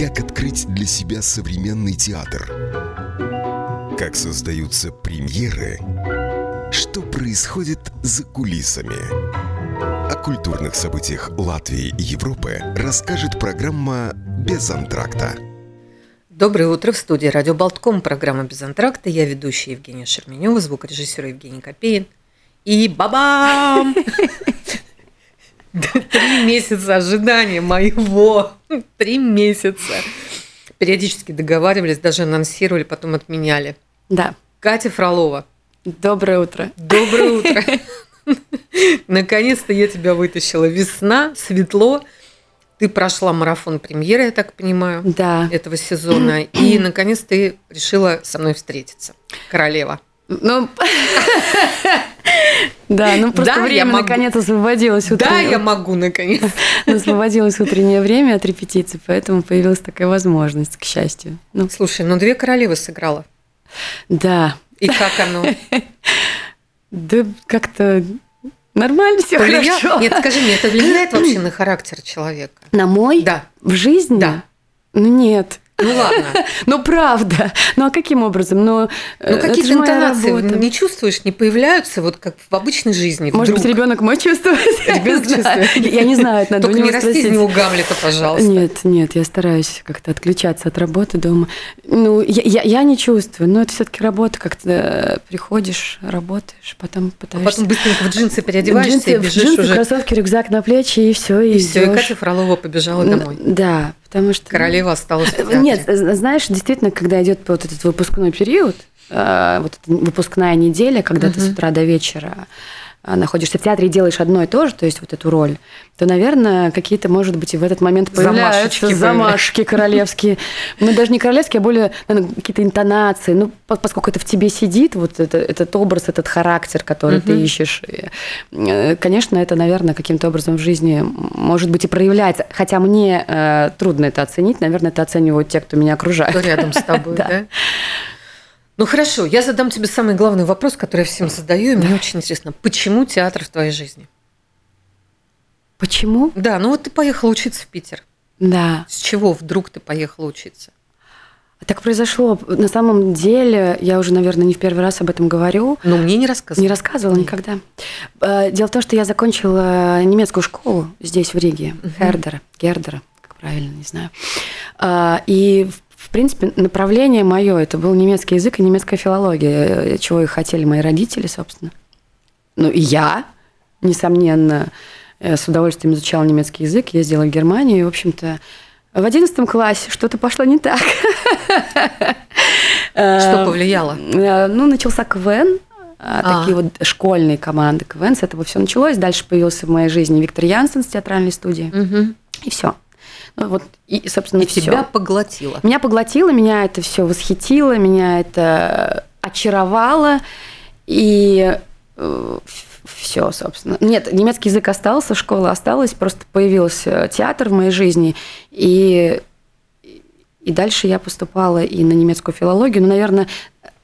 Как открыть для себя современный театр? Как создаются премьеры? Что происходит за кулисами? О культурных событиях Латвии и Европы расскажет программа «Без антракта». Доброе утро в студии «Радио Болтком», программа «Без антракта». Я ведущая Евгения Шерменева, звукорежиссер Евгений Копеин. И бабам! Три месяца ожидания моего. Три месяца. Периодически договаривались, даже анонсировали, потом отменяли. Да. Катя Фролова. Доброе утро. Доброе утро. Наконец-то я тебя вытащила. Весна, светло. Ты прошла марафон премьеры, я так понимаю, Да. этого сезона. И, наконец, ты решила со мной встретиться. Королева. Ну, да, ну просто Да, время наконец освободилось. Да, утреннее- я могу, наконец. Освободилось утреннее время от репетиции, поэтому появилась такая возможность, к счастью. Ну, Слушай, ну две королевы сыграла. да. И как оно? Да как-то нормально все Повлия- хорошо. Нет, скажи мне, это влияет вообще на характер человека? На мой? Да. В жизни? Да. Ну нет. Ну ладно. Ну правда. Ну а каким образом? Ну, Ну э, это какие-то интонации не чувствуешь, не появляются, вот как в обычной жизни. Может быть, вдруг? ребенок мой чувствует? Ребенок Не чувствует. Я не знаю, это надо Только у него не расти из спросить. него Гамлета, пожалуйста. Нет, нет, я стараюсь как-то отключаться от работы дома. Ну, я, я, я не чувствую, но это все-таки работа, как-то э, приходишь, работаешь, потом А пытаешься. потом быстренько в джинсы переодеваешься Джинсы, и в бежишь джинсы, уже. кроссовки, рюкзак на плечи, и все, и, И все, и. Катя Фролова побежала домой. Да, потому что... Королева осталась в театре. Нет, з- знаешь, действительно, когда идет вот этот выпускной период, э, вот эта выпускная неделя, когда ты с утра до вечера э, находишься в театре и делаешь одно и то же, то есть вот эту роль, то, наверное, какие-то, может быть, и в этот момент появляются замашки королевские. Ну, даже не королевские, а более какие-то интонации. Ну, по- поскольку это в тебе сидит, вот это- этот образ, этот характер, который ты ищешь, и, э, конечно, это, наверное, каким-то образом в жизни может быть и проявляется. Хотя мне э, трудно это оценить, наверное, это оценивают те, кто меня окружает. Кто рядом с тобой, Да. Ну хорошо, я задам тебе самый главный вопрос, который я всем задаю, и мне очень интересно. Почему театр в твоей жизни? Почему? Да, ну вот ты поехала учиться в Питер. Да. С чего вдруг ты поехала учиться? Так произошло. На самом деле, я уже, наверное, не в первый раз об этом говорю. Ну, мне не рассказывай. Не рассказывала Нет. никогда. Э, Дело в том, что я закончила немецкую школу здесь, в Риге, Мгм. Хердера, Гердера, как правильно, не знаю. А, И, в- в принципе, направление мое это был немецкий язык и немецкая филология, э, чего и хотели мои родители, собственно. Ну, и я, несомненно, э, с удовольствием изучала немецкий язык, ездила в Германию, и, в общем-то, в одиннадцатом классе что-то пошло не так. Что Э, повлияло? Э, Ну, начался КВН, а, А. такие вот школьные команды КВН, с этого все началось. Дальше появился в моей жизни Виктор Янсен с театральной студии, и все. Ну, вот, и, собственно, И всё. тебя поглотило. Меня поглотило, меня это все восхитило, меня это очаровало, и все, собственно. Нет, немецкий язык остался, школа осталась, просто появился театр в моей жизни, и, и дальше я поступала и на немецкую филологию, но, наверное,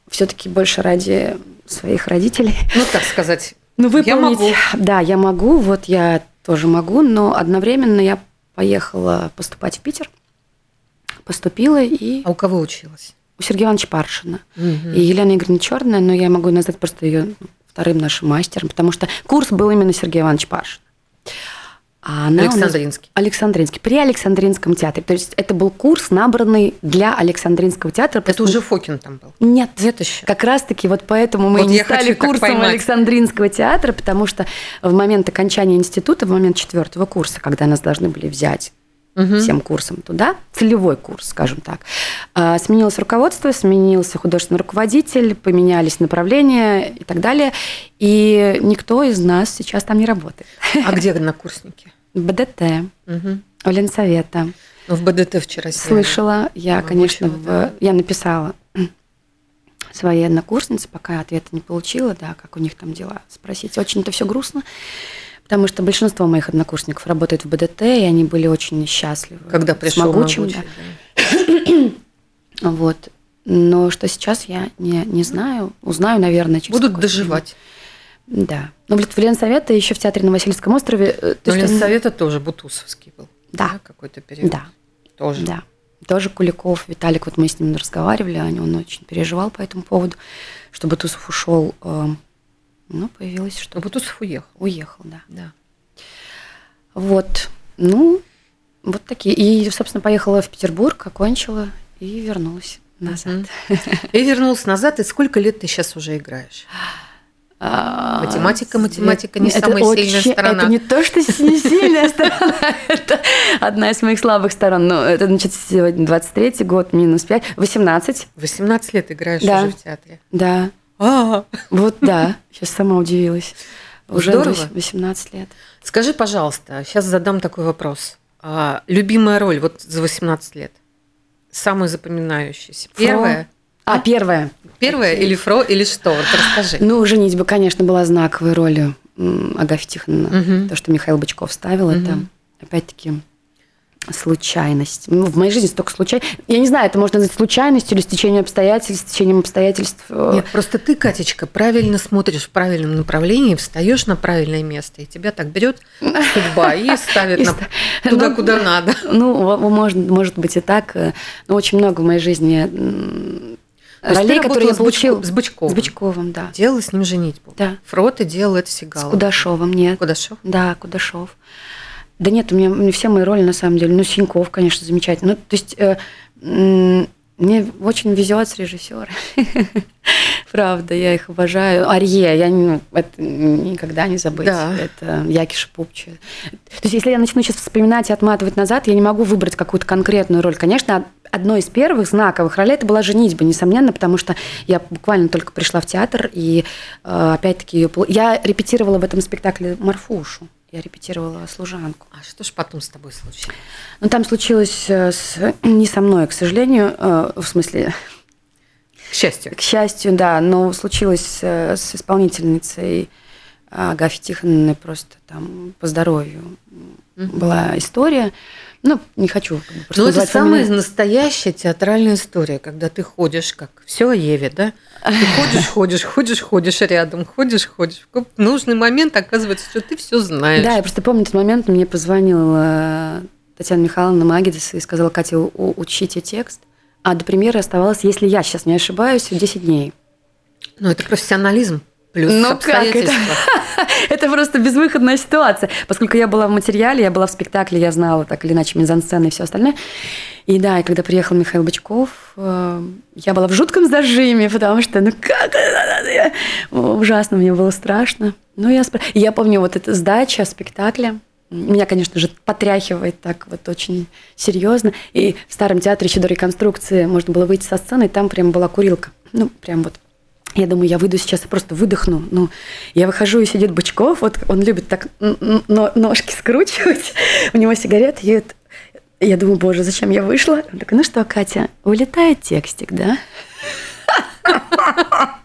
все-таки больше ради своих родителей. Ну, так сказать. Ну, выполнить. Я могу. Да, я могу, вот я тоже могу, но одновременно я поехала поступать в Питер, поступила и А у кого училась? у Сергея Ивановича Паршина. Мгм. И Елена Игоревна Черная, но я могу назвать просто ее вторым нашим мастером, потому что курс был именно Сергей Иванович Паршин. А она у нас- Александринский. Александринский, при Александринском театре. То есть это был курс, набранный для Александринского театра. Это уже Фокин там был. Нет, Нет еще. как раз-таки вот поэтому мы Вот не стали курсом. Александринского театра, потому что в момент окончания института, в момент четвертого курса, когда нас должны были взять Мгм. всем курсом туда, целевой курс, скажем так, а, сменилось руководство, сменился художественный руководитель, поменялись направления и так далее, и никто из нас сейчас там не работает. А где однокурсники? БДТ, в Ленсовета. Ну, в БДТ вчера сняли. Слышала, я, конечно, Выучила, в- да. я написала своей однокурснице, пока ответа не получила, да, как у них там дела, спросить. Очень это все грустно, потому что большинство моих однокурсников работает в БДТ, и они были очень счастливы. Когда с пришел могучим, могучий, да. Вот. Но что сейчас, я не, не знаю. Узнаю, наверное, через Будут какое-то время. доживать. Да. Но в Ленсовета еще в театре на Васильевском острове. э, то Но есть Ленсовета тоже Бутусовский был. Да. Какой-то период. Да, Тоже. да. тоже Куликов, Виталик, вот мы с ним разговаривали, он очень переживал по этому поводу, что Бутусов ушел. Ну, появилось что. Бутусов уехал. Уехал, да. Да. Вот, ну, вот такие. И, собственно, поехала в Петербург, окончила и вернулась назад. И вернулась назад. И сколько лет ты сейчас уже играешь? А, Математика, математика не это самая очень- сильная сторона. Это не то, что не сильная сторона, это одна из моих слабых сторон. Ну, это, значит, сегодня 23 год, минус 5, 18, 18 лет играешь Да. уже в театре. да. А, Вот да, сейчас сама удивилась. Уже Здорово. вось- 18 лет. Скажи, пожалуйста, сейчас задам такой вопрос. А, любимая роль вот за 18 лет? Самая запоминающаяся. Фро. Первая? А, первая. Первая или Фро, или что? Вот расскажи. Ну, «Женитьба», конечно, была знаковой ролью Агафьи Тихоновны. Мгм. То, что Михаил Бычков ставил, это, Мгм. опять-таки, случайность. Ну, в моей жизни столько случайностей. Я не знаю, это можно назвать случайностью или стечением обстоятельств, стечением обстоятельств. э, Нет, просто ты, Катечка, правильно смотришь в правильном направлении, встаешь на правильное место, и тебя так берет судьба и ставит на- туда, Ну, куда надо. Ну, может, может быть и так. э, Но очень много в моей жизни ролей, которые я с получила. Бычко- с Бычковым. С Бычковым, да. Делала с ним женитьбу. Да. Фро ты делала это С Сигала. Кудашовым, нет. Кудашов? Да, Кудашов. Да нет, у меня не все мои роли на самом деле. Ну, Синьков, конечно, замечательно. Ну, то есть э, мне очень везет с режиссерами. Правда, я их обожаю. Арье, я ну, это никогда не забыть. Да. Это Якиш Пупчи. То есть, если я начну сейчас вспоминать и отматывать назад, я не могу выбрать какую-то конкретную роль. Конечно, одной из первых знаковых ролей это была женитьба, несомненно, потому что я буквально только пришла в театр, и э, опять-таки ее... Я репетировала в этом спектакле Марфушу. Я репетировала служанку. А что ж потом с тобой случилось? Но там случилось э, с- не со мной, к сожалению, э, в смысле, К счастью. к счастью, да, но случилось э, с исполнительницей Агафьи Тихоновны просто там по здоровью была история. Ну, не хочу Ну, это самая фамилию. настоящая театральная история, когда ты ходишь, как все о Еве, да? Ты ходишь, ходишь, ходишь, ходишь рядом, ходишь, ходишь. В нужный момент оказывается, что ты все знаешь. Да, я просто помню этот момент, мне позвонила Татьяна Михайловна Магидес и сказала, Катя, учите текст. А до премьеры оставалось, если я сейчас не ошибаюсь, 10 дней. Ну, это профессионализм плюс Ну, как это? Это просто безвыходная ситуация. Поскольку я была в материале, я была в спектакле, я знала так или иначе мизансцены и все остальное. И да, и когда приехал Михаил Бычков, э, я была в жутком зажиме, потому что, ну как это? Ужасно, мне было страшно. Ну, я, и я помню вот эта сдача спектакля. Меня, конечно же, потряхивает так вот очень серьезно. И в старом театре еще до реконструкции можно было выйти со сцены, и там прям была курилка. Ну, прям вот я думаю, я выйду сейчас и просто выдохну. Ну, я выхожу, и сидит Бычков, вот он любит так но- ножки скручивать, у него сигарет, и это- я думаю, боже, зачем я вышла? Он такой, ну что, Катя, улетает текстик, да?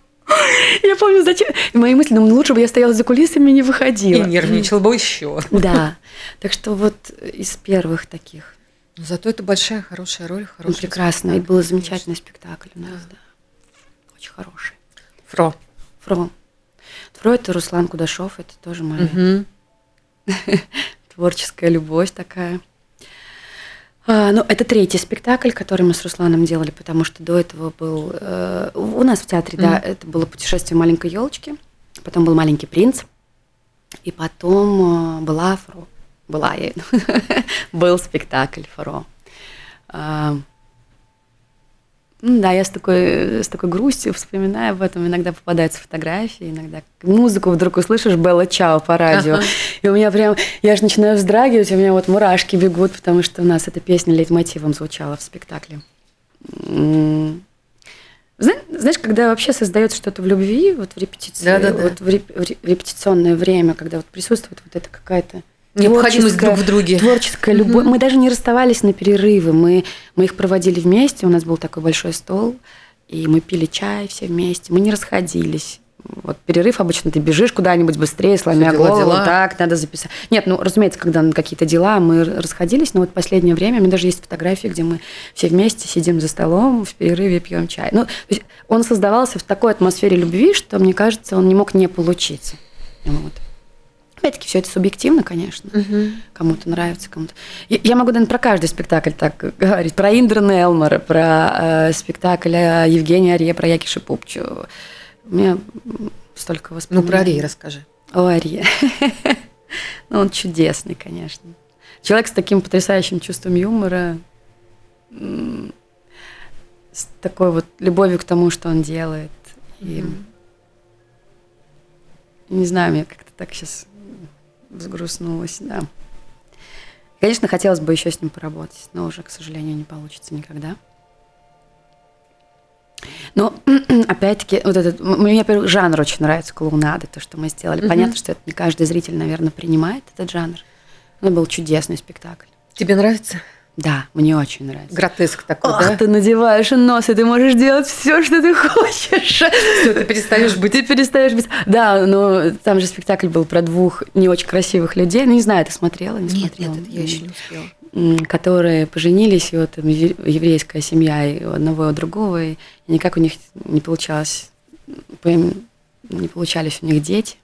Я помню, зачем... И мои мысли, думаю, лучше бы я стояла за кулисами и не И выходила. нервничал бы еще. Да. Так что вот из первых таких. Но зато это большая, хорошая роль, Ну, хороший прекрасно. И спектакль, был замечательный спектакль у нас, да. Очень хороший. Фро. Фро. Фро это Руслан Кудашов, это тоже моя Мгм. творческая любовь такая. А, ну, это третий спектакль, который мы с Русланом делали, потому что до этого был э, у нас в театре, да, Мгм. это было путешествие маленькой елочки, потом был маленький принц, и потом э, была Фро. Была я. был спектакль Фро. А, м, Да, я с такой, с такой грустью вспоминаю об этом. Иногда попадаются фотографии, иногда музыку вдруг услышишь Белла Чао по радио. Ага. И у меня прям, я же начинаю вздрагивать, у меня вот мурашки бегут, потому что у нас эта песня лейтмотивом звучала в спектакле. Знаешь, когда вообще создается что-то в любви, вот в репетиции, вот в, реп- в ре- репетиционное время, когда вот присутствует вот это какая-то Необходимость друг в друге. Творческая любовь. Мы даже не расставались на перерывы. Мы, мы их проводили вместе. У нас был такой большой стол. И мы пили чай все вместе. Мы не расходились. Вот перерыв обычно ты бежишь куда-нибудь быстрее, сломя дела, голову. дела. Так, надо записать. Нет, ну, разумеется, когда на какие-то дела мы расходились, но вот последнее время, у меня даже есть фотографии, где мы все вместе сидим за столом, в перерыве пьем чай. Ну, он создавался в такой атмосфере любви, что, мне кажется, он не мог не получиться. Вот. Опять-таки, все это субъективно, конечно. Мгм. Кому-то нравится, кому-то. Я, я могу, наверное, про каждый спектакль так говорить. Про Индрана Элмара, про э, спектакль э, Евгения Арье, про Якиша Пупчу. У меня столько Ну, воспоминаний. про Ри расскажи. О, Арье. ну, он чудесный, конечно. Человек с таким потрясающим чувством юмора, с такой вот любовью к тому, что он делает. И Мгм. не знаю, мне как-то так сейчас взгрустнулось, да. Конечно, хотелось бы еще с ним поработать, но уже, к сожалению, не получится никогда. Но опять-таки, вот этот, мне, во-первых, жанр очень нравится, клоунада, то, что мы сделали. Мгм. Понятно, что это не каждый зритель, наверное, принимает этот жанр. Но был чудесный спектакль. Тебе нравится? Да, мне очень нравится. Гротеск такой, Ах, да? ты надеваешь нос, и ты можешь делать все, что ты хочешь. Всё, ты перестаешь быть... Ты перестаешь быть... Да, но там же спектакль был про двух не очень красивых людей. Ну, не знаю, ты смотрела, не Нет, смотрела? нет, я еще не успела. Которые поженились, и вот там еврейская семья и у одного, и у другого, и никак у них не получалось, не получались у них дети.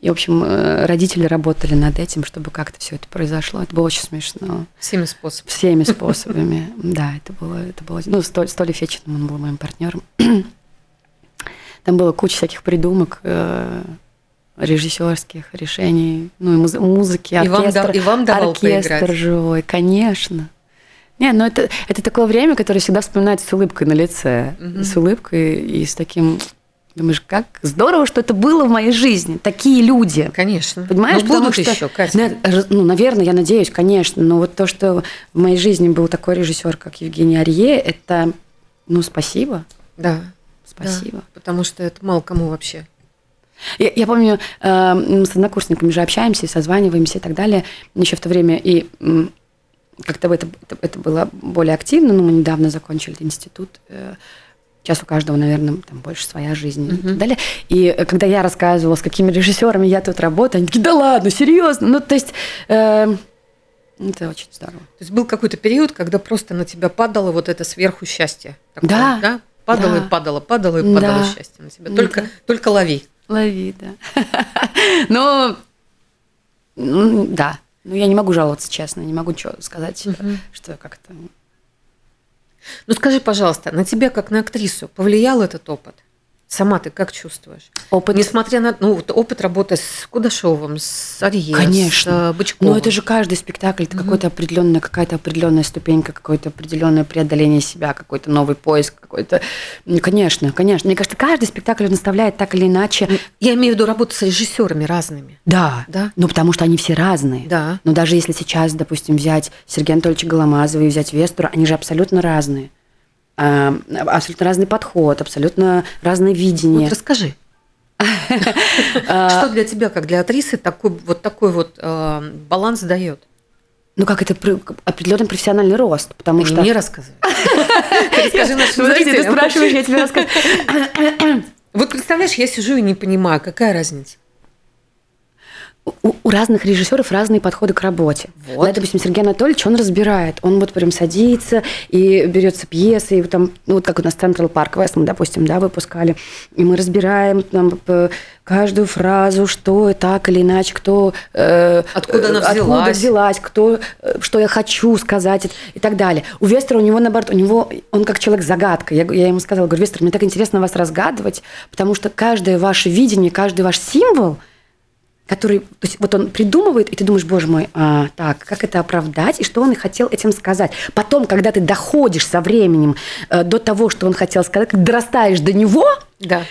И, в общем, э, родители работали над этим, чтобы как-то все это произошло. Это было очень смешно. Всеми способами. Всеми способами. Да, это было, это было. Ну, с Толь- с Толей Фечиным он был моим партнером. Там было куча всяких придумок, э, режиссерских решений, ну и муз- музыки, И вам, оркестр, да- и вам оркестр поиграть? живой, конечно. Не, ну это, это такое время, которое всегда вспоминается с улыбкой на лице, Мгм. с улыбкой и с таким, думаешь, как здорово, что это было в моей жизни, такие люди. Конечно. Понимаешь, ну, потому будут что, еще, Катя. ну, наверное, я надеюсь, конечно, но вот то, что в моей жизни был такой режиссер, как Евгений Арье, это, ну, спасибо, Да, спасибо. да, потому что это мало кому вообще. Я, я помню, э, мы с однокурсниками же общаемся, и созваниваемся и так далее, еще в то время, и как-то это, это, это было более активно, но мы недавно закончили институт, э, Сейчас у каждого, наверное, там больше своя жизнь и Мгм. так далее. И э, когда я рассказывала, с какими режиссерами я тут работаю, они такие, да ладно, серьезно. Ну, то есть, э, это очень здорово. То есть был какой-то период, когда просто на тебя падало вот это сверху счастье. такое, Да, да? Падало да. и падало, падало и падало Да. счастье на тебя. Только, Да. только лови. Лови, да. Но, ну, да. Ну, я не могу жаловаться, честно, не могу ничего сказать, Мгм. что как-то... Ну скажи, пожалуйста, на тебя как на актрису повлиял этот опыт? Сама ты как чувствуешь? Опыт... Несмотря на ну, вот опыт работы с Кудашовым, с Арье, Конечно. с э, Бычковым. Ну, это же каждый спектакль, это Мгм. какой-то определенная, какая-то определенная ступенька, какое-то определенное преодоление себя, какой-то новый поиск, какой-то... Ну, конечно, конечно. Мне кажется, каждый спектакль наставляет так или иначе. Я имею в виду работу с режиссерами разными. Да, Да? ну, потому что они все разные. Да. Но даже если сейчас, допустим, взять Сергея Анатольевича Голомазова и взять Вестура, они же абсолютно разные. А, абсолютно разный подход, абсолютно разное видение. Вот расскажи, А, что для тебя, как для актрисы, такой вот такой вот э, баланс дает? Ну, как это пр- определенный профессиональный рост, потому Ты не что... мне рассказывай. Расскажи нашим Подожди, ты зрителям. спрашиваешь, я тебе рассказываю. Вот представляешь, я сижу и не понимаю, какая разница. У, у разных режиссеров разные подходы к работе. Вот. Да, допустим, Сергей Анатольевич, он разбирает. Он вот прям садится и берется пьесы, и вот там, ну, вот как у нас Central Park West, мы, допустим, да, выпускали, и мы разбираем там, п- каждую фразу, что так или иначе, кто... э, Откуда она э, Откуда взялась. взялась, кто, э, что я хочу сказать и так далее. У Вестера у него, наоборот, у него, он как человек-загадка. Я, я ему сказала, говорю, Вестер, мне так интересно вас разгадывать, потому что каждое ваше видение, каждый ваш символ – который, то есть вот он придумывает, и ты думаешь, боже мой, а, так, как это оправдать, и что он и хотел этим сказать. Потом, когда ты доходишь со временем э, до того, что он хотел сказать, как дорастаешь до него, Да.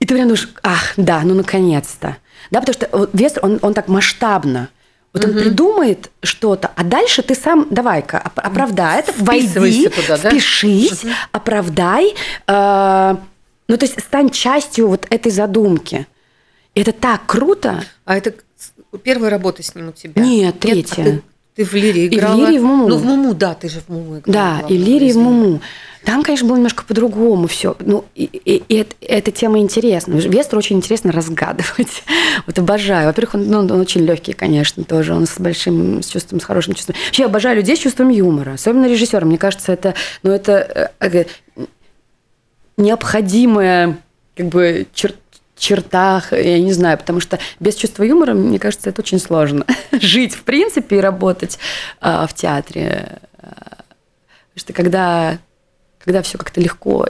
и ты прям думаешь, ах, да, ну наконец-то. Да, потому что Вестер, он, он так масштабно. Вот он придумает что-то, а дальше ты сам давай-ка оп- оправдай это, войди, туда, да? впишись, оправдай. э, ну, то есть стань частью вот этой задумки. Это так круто. А это первая работа с ним у тебя? Нет, а третья. ты, ты в Лире И в играла? «Лире», и в «Муму». Ну, в Муму, да, ты же в Муму играла. Да, и главную Лири, и в. Муму. Там, конечно, было немножко по-другому все. Ну, и, и- и это- эта тема интересна. Вестер очень интересно разгадывать. Вот обожаю. Во-первых, он, ну, он очень легкий, конечно, тоже. Он с большим с чувством, с хорошим чувством. Вообще, я обожаю людей с чувством юмора. Особенно режиссера. Мне кажется, это, ну, это э, э, необходимая как бы чер- чертах, я не знаю, потому что без чувства юмора, мне кажется, это очень сложно. Жить, в принципе, и работать а, в театре. Потому что когда, когда все как-то легко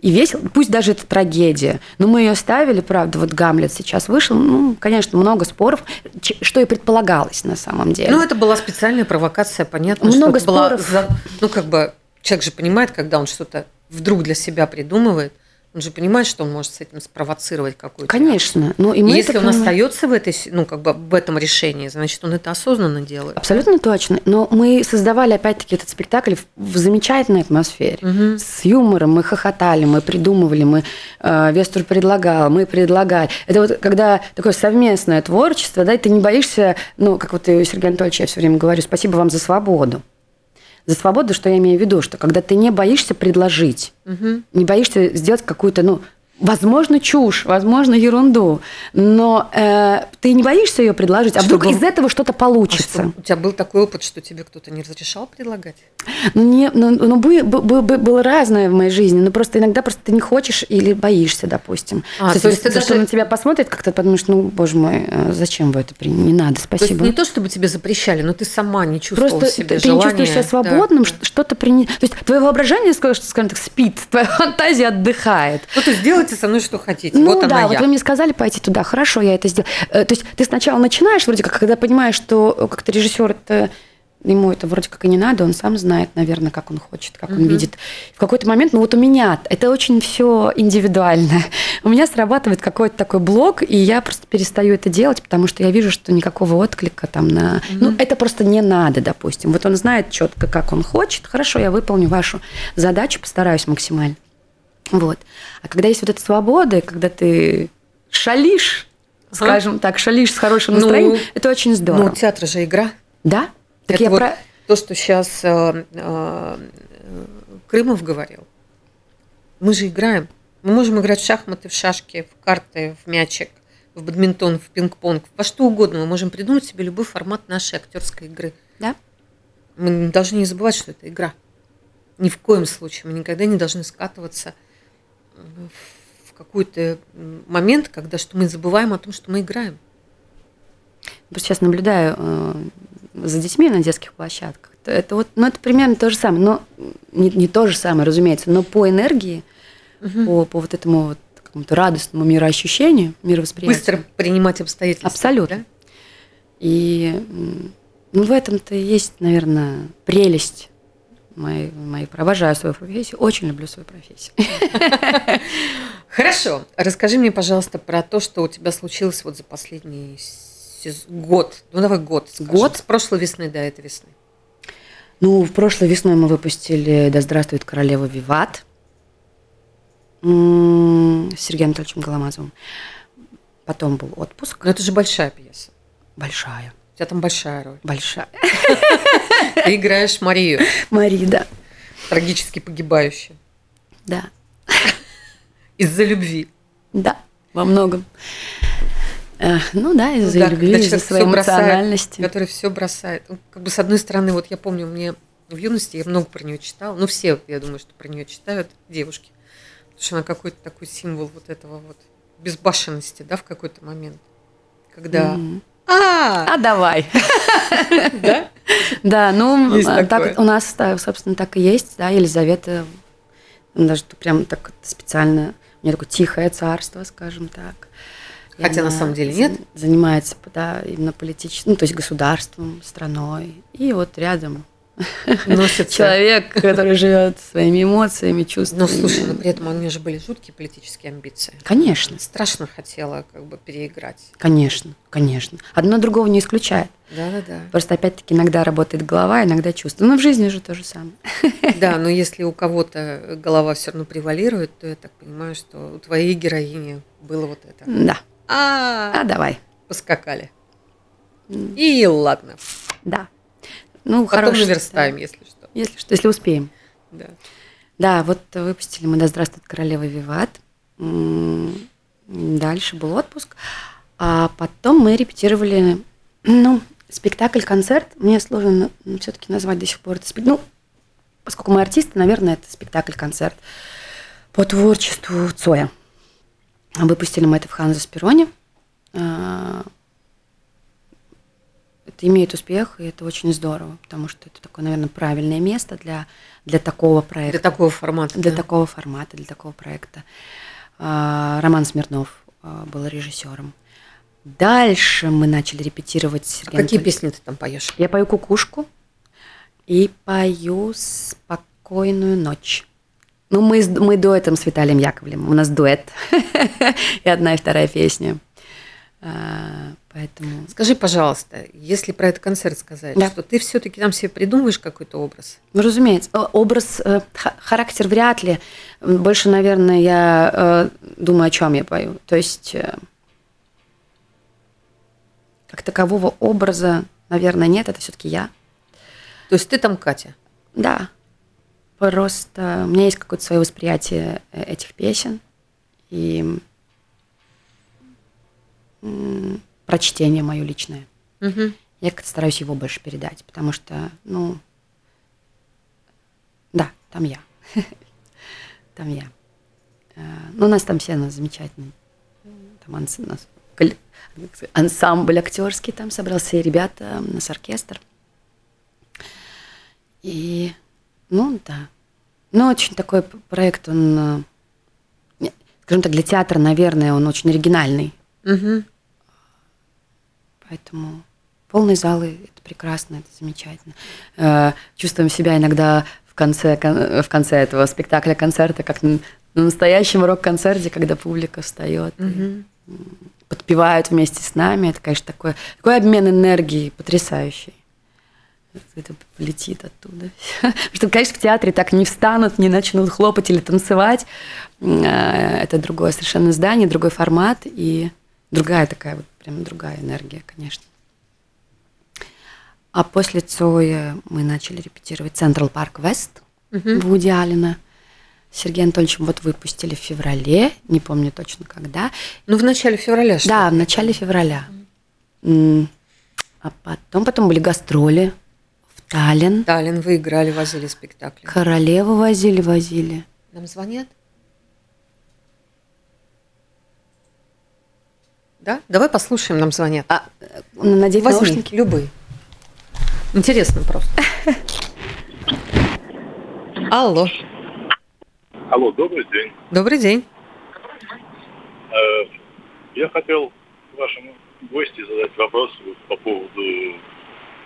и весело, пусть даже это трагедия, но мы ее ставили, правда, вот Гамлет сейчас вышел, ну, конечно, много споров, что и предполагалось на самом деле. Ну, это была специальная провокация, понятно, много что это споров. была, ну, как бы, человек же понимает, когда он что-то вдруг для себя придумывает, он же понимает, что он может с этим спровоцировать какую-то. Конечно. Ну, и мы Если он понимаем. остается в этой, ну, как бы в этом решении, значит, он это осознанно делает. Абсолютно точно. Но мы создавали, опять-таки, этот спектакль в, замечательной атмосфере. Мгм. С юмором мы хохотали, мы придумывали, мы э, Вестур предлагал, мы предлагали. Это вот когда такое совместное творчество, да, и ты не боишься, ну, как вот Сергей Анатольевич, я все время говорю, спасибо вам за свободу. За свободу, что я имею в виду, что когда ты не боишься предложить, Мгм. не боишься сделать какую-то, ну, возможно, чушь, возможно, ерунду, но э, ты не боишься ее предложить, а вдруг Чтобы- из этого что-то А получится. что, у тебя был такой опыт, что тебе кто-то не разрешал предлагать? Ну, не, ну, ну, бы- бы- бы- бы- было разное в моей жизни, но просто иногда просто ты не хочешь или боишься, допустим. А, Что то есть тебе- ты что даже- на тебя посмотрят, как-то подумаешь, ну, боже мой, э, зачем вы это приняли? Не надо, То есть спасибо. не то, чтобы тебе запрещали, но ты сама не чувствовала Просто себе ты, ты не чувствуешь себя да. свободным, ш- что-то принять. То есть твое воображение, скажем так, спит, твоя фантазия отдыхает. Ну, то есть делайте со мной что хотите. Ну вот да, она вот я. вы мне сказали пойти туда, хорошо, я это сделаю. Э, То есть ты сначала начинаешь, вроде как, когда понимаешь, что э, как-то режиссер это ему это вроде как и не надо, он сам знает, наверное, как он хочет, как он Мгм. видит. В какой-то момент, ну вот у меня это очень все индивидуально. У меня срабатывает какой-то такой блок, и я просто перестаю это делать, потому что я вижу, что никакого отклика там на... Ну, это просто не надо, допустим. Вот он знает четко, как он хочет. Хорошо, я выполню вашу задачу, постараюсь максимально. Вот. А когда есть вот эта свобода, когда ты шалишь, Ага. скажем так, шалишь с хорошим Ну, настроением, это очень здорово. Ну, театр же игра. да? Так Это я вот про... то, что сейчас Крымов говорил. Мы же играем. Мы можем играть в шахматы, в шашки, в карты, в мячик, в бадминтон, в пинг-понг, во что угодно. Мы можем придумать себе любой формат нашей актерской игры. Да? Мы должны не забывать, что это игра. Ни в коем случае. Мы никогда не должны скатываться в какой-то момент, когда что мы забываем о том, что мы играем. Просто сейчас наблюдаю э, за детьми на детских площадках. Это, вот, ну, это примерно то же самое. Но не, не то же самое, разумеется, но по энергии, по, по вот этому вот какому-то радостному мироощущению, мировосприятию. Быстро принимать обстоятельства. Абсолютно. да? И ну, в этом-то есть, наверное, прелесть моей, моей. Обожаю свою профессию, очень люблю свою профессию. Хорошо. Расскажи мне, пожалуйста, про то, что у тебя случилось вот за последний год. Ну, давай год. скажем. Год? С прошлой весны до этой весны. Ну, в прошлой весной мы выпустили «Да здравствует королева Виват» м, с Сергеем Анатольевичем Голомазовым. Потом был отпуск. Но это же большая пьеса. Большая, У тебя там большая роль. большая. Ты играешь Марию, Мари, да. трагически погибающую. Да, Из-за любви. да, во многом. Ну да, из-за Ну да, любви, из-за своей всё бросает, эмоциональности. Который все бросает. Ну, как бы с одной стороны, вот я помню, мне в юности я много про нее читала. Ну, все, я думаю, что про нее читают девушки. Потому что она какой-то такой символ вот этого вот безбашенности, да, в какой-то момент. Когда... Мгм. А, А давай. да? Да, ну, такое. так у нас, да, собственно, так и есть, да, Елизавета, даже прям так специально, у нее такое тихое царство, скажем так. Хотя на самом деле нет. Занимается, да, именно политическим, ну, то есть государством, страной. И вот рядом Носится. человек, который живет своими эмоциями, чувствами. Но слушай, но при этом у нее же были жуткие политические амбиции. Конечно, Страшно хотела как бы переиграть. конечно, конечно. Одно другого не исключает. Да-да-да. Просто опять-таки иногда работает голова, иногда чувство. Ну, в жизни же то же самое. Да, но если у кого-то голова все равно превалирует, то я так понимаю, что у твоей героини было вот это. Да. А, А давай. поскакали. И ладно. Да. Ну, Потом хороший, наверстаем, да. если что. Если что, если успеем. Да. Да, вот выпустили мы «Да здравствует королева Виват». Дальше был отпуск. А потом мы репетировали, ну, спектакль-концерт. Мне сложно все-таки назвать до сих пор это спектакль. Ну, поскольку мы артисты, наверное, это спектакль-концерт по творчеству Цоя. Выпустили мы это в Ханзе Спироне. А, это имеет успех, и это очень здорово, потому что это такое, наверное, правильное место для, для такого проекта. Для такого формата. Для да. такого формата, для такого проекта. А, Роман Смирнов а, был режиссером. Дальше мы начали репетировать. А какие песни ты там поешь? Я пою кукушку и пою спокойную ночь. Ну, мы, мы дуэтом с Виталием Яковлем. У нас дуэт. И одна, и вторая песня. Поэтому... Скажи, пожалуйста, если про этот концерт сказать, Да. что ты все-таки там себе придумываешь какой-то образ? Ну, разумеется, О, образ, э, ха- характер вряд ли. Больше, наверное, я э, думаю, о чем я пою. То есть, э, как такового образа, наверное, нет. Это все-таки я. То есть ты там Катя. Да. Просто у меня есть какое-то свое восприятие э, этих песен и м, прочтение мое личное. Мгм. Я как-то стараюсь его больше передать, потому что, ну, да, там я. Там я. Э, Ну, у нас там все у нас замечательные. Там анс- нас ансамбль актерский там собрался, и ребята, у нас оркестр. И, ну, да. Ну, очень такой проект, он, э, скажем так, для театра, наверное, он очень оригинальный. Мгм. Поэтому полные залы это прекрасно, это замечательно. Э, Чувствуем себя иногда в конце, кон- в конце этого спектакля, концерта, как на на настоящем рок-концерте, когда публика встает и Мгм. подпевают вместе с нами. Это, конечно, такой, такой обмен энергией потрясающий. Это летит оттуда. Потому что, конечно, в театре так не встанут, не начнут хлопать или танцевать. Э, Это другое совершенно здание, другой формат и другая такая вот, прям другая энергия, конечно. А после Цоя мы начали репетировать Централ Парк Вест Мгм. Вуди Аллена. С Сергеем Анатольевичем вот выпустили в феврале, не помню точно когда. Ну, в начале февраля, что Да, в начале февраля. М, А потом, потом были гастроли в Таллин. Таллин вы играли, возили спектакли. Королеву возили, возили. Нам звонят? Да? Давай послушаем, нам звонят. А, э, надеть Возьми, наушники? любые. Интересно просто. Алло, Алло, добрый день. добрый день. Э, Я хотел вашему гости задать вопрос по поводу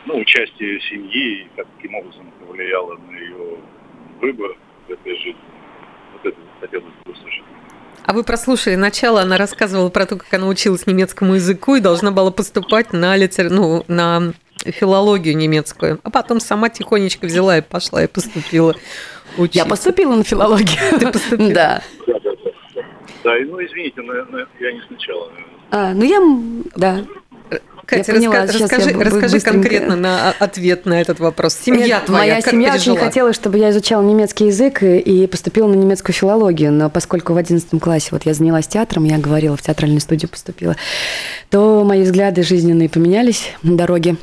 ну, участия семьи и каким образом это влияло на ее выбор в этой жизни. Вот это хотелось бы услышать. А вы прослушали начало, она рассказывала про то, как она училась немецкому языку и должна была поступать на, литер... ну, на филологию немецкую. А потом сама тихонечко взяла и пошла и поступила Я учиться. поступила на филологию. Ты поступила? Да. Да, ну извините, но, я не сначала. А, ну я, да. Катя, Я поняла, раска- расскажи, я расскажи быстренько. конкретно на а, ответ на этот вопрос. Семья Нет, твоя, моя как семья пережила? очень хотела, чтобы я изучала немецкий язык и, и поступила на немецкую филологию, но поскольку в 11 классе вот я занялась театром, я говорила, в театральную студию поступила, то мои взгляды жизненные поменялись на дороге.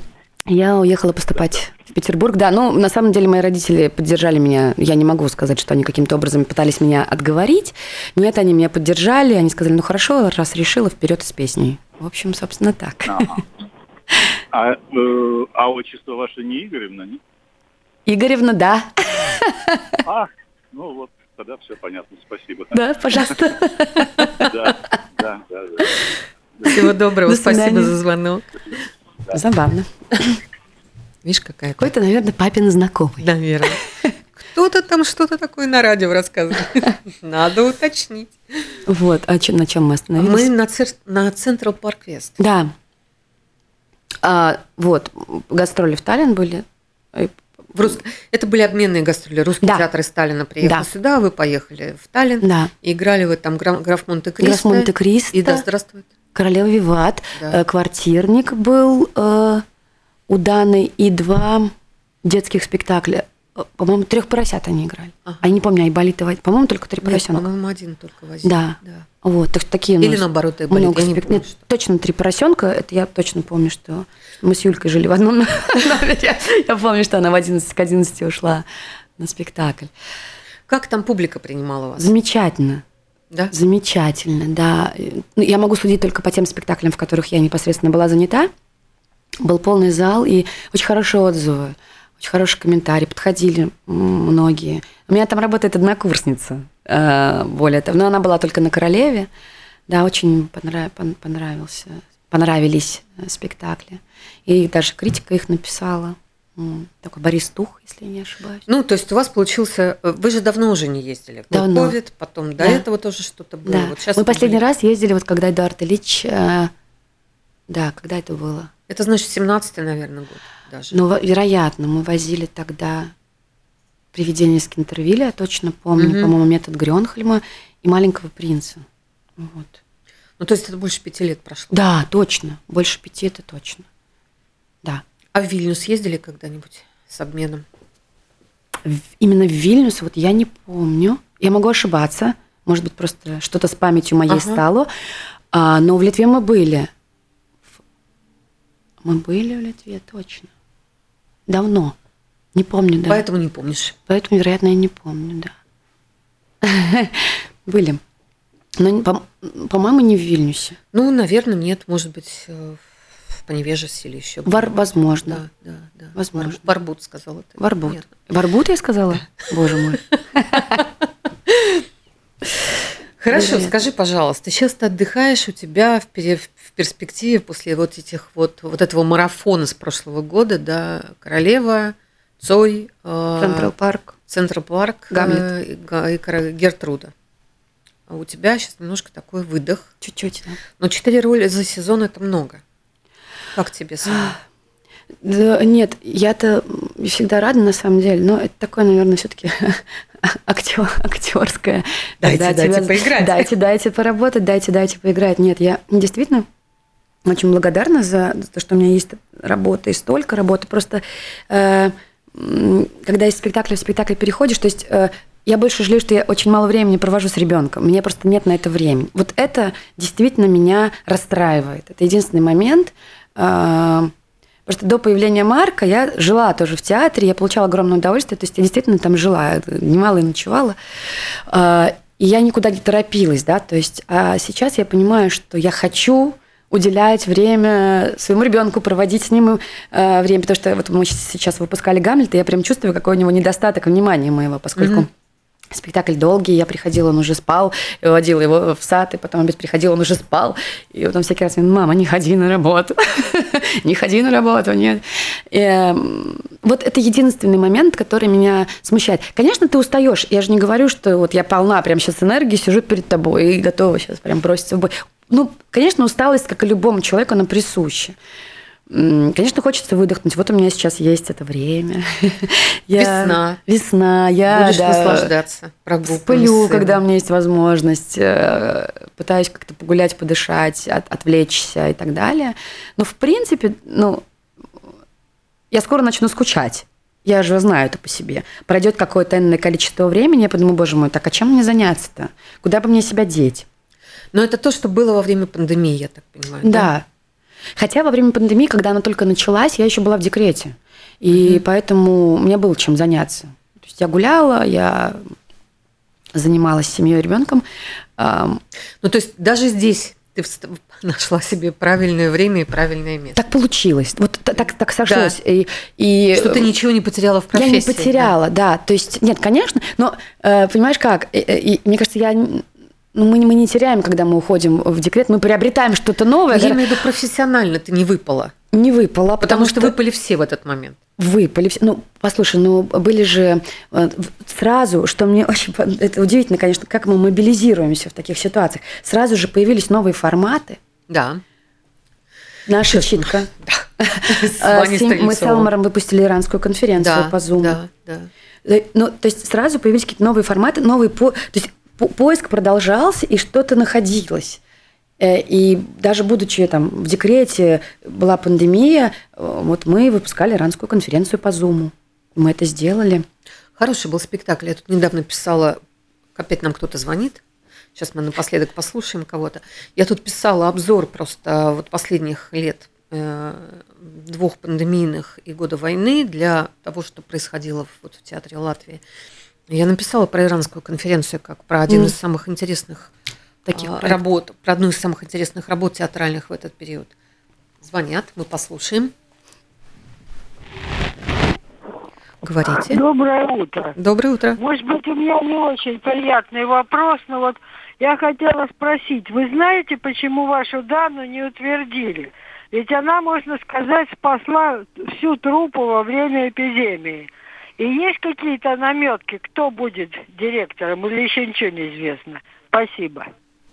Я уехала поступать в Петербург. Да, ну, на самом деле мои родители поддержали меня. Я не могу сказать, что они каким-то образом пытались меня отговорить. Нет, они меня поддержали. Они сказали, ну хорошо, раз решила, вперед с песней. В общем, собственно, так. А, э, а отчество ваше не Игоревна, не? Игоревна, да. А, ну вот, тогда все понятно, спасибо. Да, пожалуйста. Да, да, да. да. Всего доброго, До спасибо за звонок. Забавно. Видишь, какая Какой-то, наверное, папин знакомый. Наверное. Кто-то там что-то такое на радио рассказывает. Надо уточнить. Вот, а чё- на чем мы остановились? Мы на, цер- на Central Park West. Да. А, вот, гастроли в Таллин были. В Рус- Это были обменные гастроли. Русский Да. театр из Сталина приехал Да. сюда, вы поехали в Таллин. Да. И играли вы там граф, граф Монте-Кристо. Граф Монте-Кристо. И да здравствует. Королева Виват. Да. э, Квартирник был э, у Даны. И два детских спектакля. Э, По-моему, трех поросят они играли. Ага. А я не помню, Айболит и Вадим. По-моему, только три поросенка. по-моему, один только возил. Да. Вот, так такие Или наоборот, Айболит, много я не помню, Нет, что. точно три поросенка. Это я точно помню, что мы с Юлькой жили в одном номере. Я- Я помню, что она в 11 к 11 ушла на спектакль. Как там публика принимала вас? Замечательно. Да? Замечательно, да. Ну, я могу судить только по тем спектаклям, в которых я непосредственно была занята. Был полный зал и очень хорошие отзывы, очень хорошие комментарии. Подходили многие. У меня там работает однокурсница, э, более того. Но она была только на «Королеве». Да, очень понрав... понравился, понравились э, спектакли. И даже критика их написала. Такой Борис Тух, если я не ошибаюсь. Ну, то есть у вас получился... Э, вы же давно уже не ездили. Был давно. COVID, потом до да. этого тоже что-то было. Да. Вот сейчас Мы последний были... раз ездили, вот когда Эдуард Ильич... Э, да, когда это было? Это значит 17-й, наверное, год даже. Ну, вероятно, мы возили тогда «Привидение из Кентервилля», я точно помню, угу. по-моему, «Метод Грёнхельма» и «Маленького принца». Вот. Ну, то есть это больше пяти лет прошло? Да, точно. Больше пяти это точно. Да. А в Вильнюс ездили когда-нибудь с обменом? Именно в Вильнюс, вот я не помню. Я могу ошибаться. Может быть, просто что-то с памятью моей ага. стало. А, но в Литве мы были. Мы были в Литве, точно. Давно. Не помню, да. Поэтому не помнишь. Поэтому, вероятно, я не помню, да. Были. Но, по-моему, не в Вильнюсе. Ну, наверное, нет. Может быть, э, Паневежисе или еще. Вар, возможно. Да, да, да. Возможно. Варбут сказала ты. Варбут. Нет. Варбут я сказала? Боже мой. Хорошо, скажи, пожалуйста, сейчас ты отдыхаешь, у тебя в, перспективе после вот этих вот, вот этого марафона с прошлого года, да, Королева, Цой, Central Park, Central Park, Гамлет и Гертруда. А у тебя сейчас немножко такой выдох. Чуть-чуть, да. Но четыре роли за сезон это много. Как тебе? Да, нет, я-то всегда рада на самом деле, но это такое, наверное, все-таки актер, актерское. Дайте, дайте тебя, поиграть. Дайте, дайте поработать, дайте, дайте поиграть. Нет, я действительно очень благодарна за то, что у меня есть работа и столько работы. Просто э, когда из спектакля в спектакль переходишь, то есть э, я больше жалею, что я очень мало времени провожу с ребенком. Мне просто нет на это времени. Вот это действительно меня расстраивает. Это единственный момент, Просто до появления Марка я жила тоже в театре, я получала огромное удовольствие, то есть я действительно там жила, немало и ночевала. А, и я никуда не торопилась, да, то есть а сейчас я понимаю, что я хочу уделять время своему ребенку, проводить с ним э, время, потому что вот мы сейчас выпускали Гамлета, я прям чувствую, какой у него недостаток внимания моего, поскольку mm-hmm. Спектакль долгий, я приходила, он уже спал, я водила его в сад, и потом опять приходил, он уже спал. И потом всякий раз, мама, не ходи на работу, не ходи на работу, нет. И, эм, вот это единственный момент, который меня смущает. Конечно, ты устаешь. Я же не говорю, что вот я полна прям сейчас энергии, сижу перед тобой и готова сейчас прям броситься в бой. Ну, конечно, усталость, как и любому человеку, она присуща. Конечно, хочется выдохнуть. Вот у меня сейчас есть это время. Я... Весна. Весна. Я Будешь да, наслаждаться прогулками. Сплю, когда у меня есть возможность. Э, пытаюсь как-то погулять, подышать, от, отвлечься и так далее. Но в принципе, ну, я скоро начну скучать. Я же знаю это по себе. Пройдет какое-то энное количество времени, я подумаю, боже мой, так а чем мне заняться-то? Куда бы мне себя деть? Но это то, что было во время пандемии, я так понимаю. Да, да? Хотя во время пандемии, когда она только началась, я еще была в декрете. И mm-hmm. поэтому мне было чем заняться. То есть я гуляла, я занималась семьей и ребенком. Ну, то есть даже здесь ты нашла себе правильное время и правильное место. Так получилось. Вот так, так сошлось. Да. И, и что ты ничего не потеряла в профессии. Я не потеряла, да. да. То есть, нет, конечно, но э, понимаешь как? И, и, мне кажется, я ну, мы, мы не теряем, когда мы уходим в декрет, мы приобретаем что-то новое. Я имею в виду профессионально ты не выпала. Не выпала. Потому, потому что, что выпали все в этот момент. Выпали все. Ну, послушай, ну, были же э, сразу, что мне очень... Это удивительно, конечно, как мы мобилизируемся в таких ситуациях. Сразу же появились новые форматы. Да. Наша Честно. читка. Да. Мы с Элмаром выпустили иранскую конференцию по Zoom. Да, да. Ну, то есть сразу появились какие-то новые форматы, новые... То есть поиск продолжался, и что-то находилось. Э, и даже будучи там в декрете, была пандемия, э, вот мы выпускали иранскую конференцию по Зуму. Мы это сделали. Хороший был спектакль. Я тут недавно писала, опять нам кто-то звонит. Сейчас мы напоследок послушаем кого-то. Я тут писала обзор просто вот последних лет э, двух пандемийных и года войны для того, что происходило вот в театре Латвии. Я написала про иранскую конференцию как про один Мгм. из самых интересных Таких а, работ, про одну из самых интересных работ театральных в этот период. Звонят, мы послушаем. Говорите. Доброе утро. Доброе утро. Может быть, у меня не очень приятный вопрос, но вот я хотела спросить, вы знаете, почему вашу Дану не утвердили? Ведь она, можно сказать, спасла всю труппу во время эпидемии. И есть какие-то наметки, кто будет директором или еще ничего не известно? Спасибо.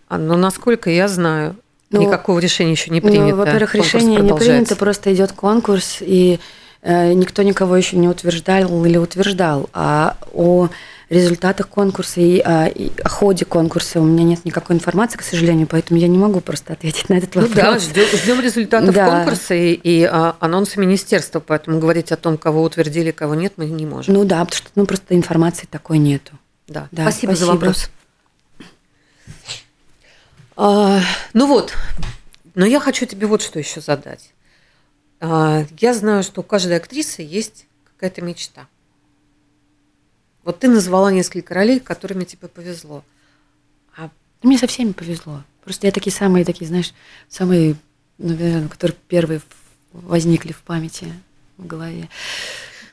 А, ну, насколько я знаю, Ну, никакого решения еще не Ну, принято. во-первых, Конкурс решение не принято, просто идет конкурс, и э, никто никого еще не утверждал или утверждал. А о результатах конкурса и о, и о ходе конкурса у меня нет никакой информации, к сожалению, поэтому я не могу просто ответить на этот Ну вопрос. да, ждем, ждем результатов Да. конкурса и, и, а, анонса министерства, поэтому говорить о том, кого утвердили, кого нет, мы не можем. Ну да, потому что ну, просто информации такой нету. Да, Да, спасибо, за спасибо. вопрос. А, ну вот, но я хочу тебе вот что еще задать. А, я знаю, что у каждой актрисы есть какая-то мечта. Вот ты назвала несколько ролей, которыми тебе повезло. А Мне со всеми повезло. Просто я такие самые, такие, знаешь, самые, наверное, которые первые возникли в памяти, в голове.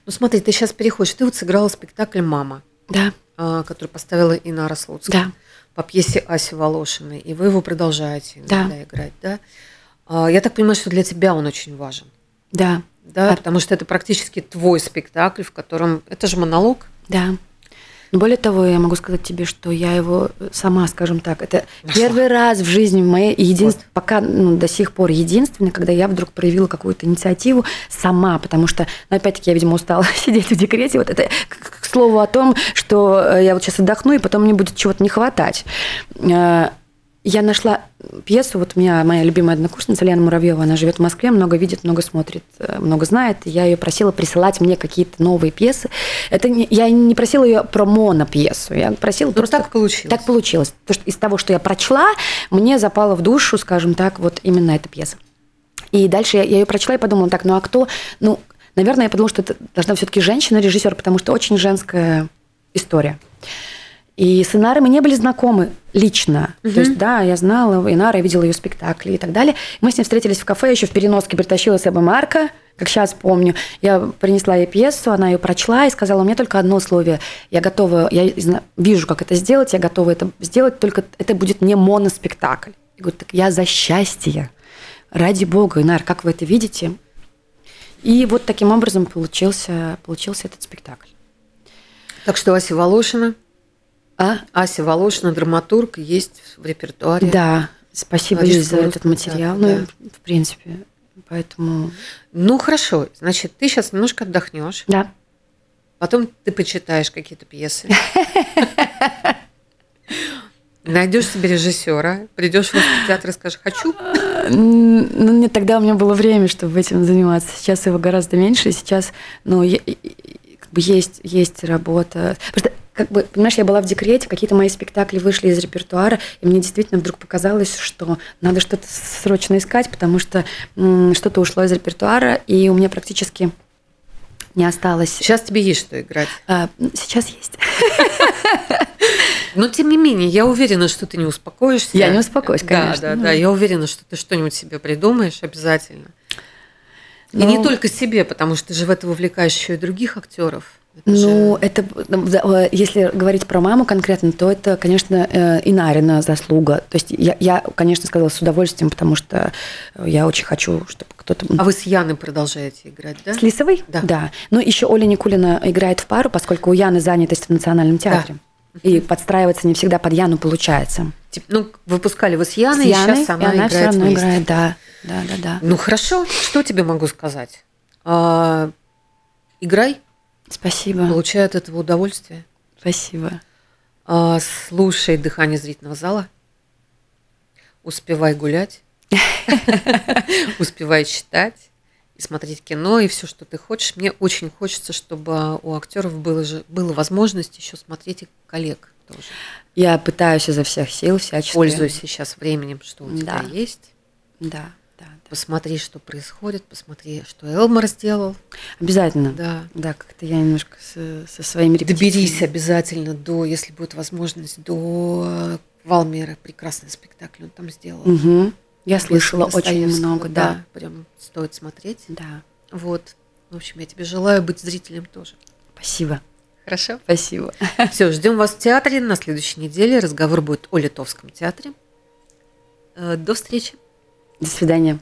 ну смотри, ты сейчас переходишь. Ты вот сыграла спектакль «Мама», Да, а, который поставила Инара Слуцкая да, по пьесе Аси Волошиной, и вы его продолжаете Да. иногда играть, да? А, Я так понимаю, что для тебя он очень важен. да, Да, А- потому что это практически твой спектакль, в котором это же монолог. Да. Более того, я могу сказать тебе, что я его сама, скажем так, это Нашла. первый раз в жизни в моей, единств- Вот. пока ну, до сих пор единственный, когда я вдруг проявила какую-то инициативу сама, потому что, ну, опять-таки, я, видимо, устала сидеть в декрете. Вот это к, к слову о том, что э, я вот сейчас отдохну, и потом мне будет чего-то не хватать. Я нашла пьесу, вот у меня моя любимая однокурсница Лена Муравьева, она живет в Москве, много видит, много смотрит, э, много знает. Я ее просила присылать мне какие-то новые пьесы. Это не, я не просила ее про монопьесу, я просила Ну, просто так получилось. так получилось. То, что из того, что я прочла, мне запала в душу, скажем так, вот именно эта пьеса. И дальше я, ее прочла и подумала, так, ну а кто? Ну, наверное, я подумала, что это должна все-таки женщина-режиссер, потому что очень женская история. И с Инарой мы не были знакомы лично. То есть, да, я знала Инара, я видела ее спектакли и так далее. Мы с ней встретились в кафе, еще в переноске притащила с собой Марка, как сейчас помню. Я принесла ей пьесу, она ее прочла и сказала, у меня только одно условие. Я готова, я вижу, как это сделать, я готова это сделать, только это будет не моноспектакль. Я говорю, так я за счастье. Ради бога, Инар, как вы это видите? И вот таким образом получился, получился этот спектакль. Так что Ася Волошина, А? Ася Волошина, драматург, есть в репертуаре. Да, спасибо Лиз, за этот материал. да, ну, да. в принципе, поэтому... Ну хорошо, значит, ты сейчас немножко отдохнешь, Да, потом ты почитаешь какие-то пьесы. Найдешь себе режиссера, придешь в театр и скажешь «хочу». Ну, нет, тогда у меня было время, чтобы этим заниматься. Сейчас его гораздо меньше, сейчас, ну, как бы есть, есть работа. Просто, как бы, понимаешь, я была в декрете, какие-то мои спектакли вышли из репертуара, и мне действительно вдруг показалось, что надо что-то срочно искать, потому что что-то ушло из репертуара, и у меня практически не осталось. Сейчас тебе есть что играть. А, сейчас есть. Но тем не менее, я уверена, что ты не успокоишься. Я не успокоюсь, конечно. Да, да, Ну. да. Я уверена, что ты что-нибудь себе придумаешь обязательно. И Ну. не только себе, потому что ты же в это вовлекаешь еще и других актеров. Это Ну, же- это, э, если говорить про маму конкретно, то это, конечно, э, Инарина заслуга. То есть я, я, конечно, сказала с удовольствием, потому что я очень хочу, чтобы кто-то... А вы с Яной продолжаете играть, да? С Лисовой? Да. Ну, еще Оля Никулина играет в пару, поскольку у Яны занятость в Национальном театре. И подстраиваться не всегда под Яну получается. Ну, выпускали вы с Яной, С и Яной, сейчас она, и она играет все равно вместе. играет, да. Да, да, да. Ну хорошо, что тебе могу сказать? А, играй, Спасибо. получай от этого удовольствие. Спасибо. А, слушай дыхание зрительного зала. Успевай гулять. Успевай читать и смотреть кино, и все, что ты хочешь. Мне очень хочется, чтобы у актеров было, же, была возможность еще смотреть и коллег тоже. Я пытаюсь изо всех сил всячески. Пользуйся сейчас временем, что у тебя Да. есть. Да. Да. Посмотри, что происходит, посмотри, что Элмар сделал. Обязательно. Да. Да, как-то я немножко со, со своими Доберись репетициями. обязательно до, если будет возможность, до Валмера. Прекрасный спектакль он там сделал. Мгм. Я слышала очень много, да. Прям стоит смотреть. Да. Вот. В общем, я тебе желаю быть зрителем тоже. Спасибо. Хорошо? Спасибо. Все, ждем вас в театре на следующей неделе. Разговор будет о Литовском театре. Э, До встречи. До свидания.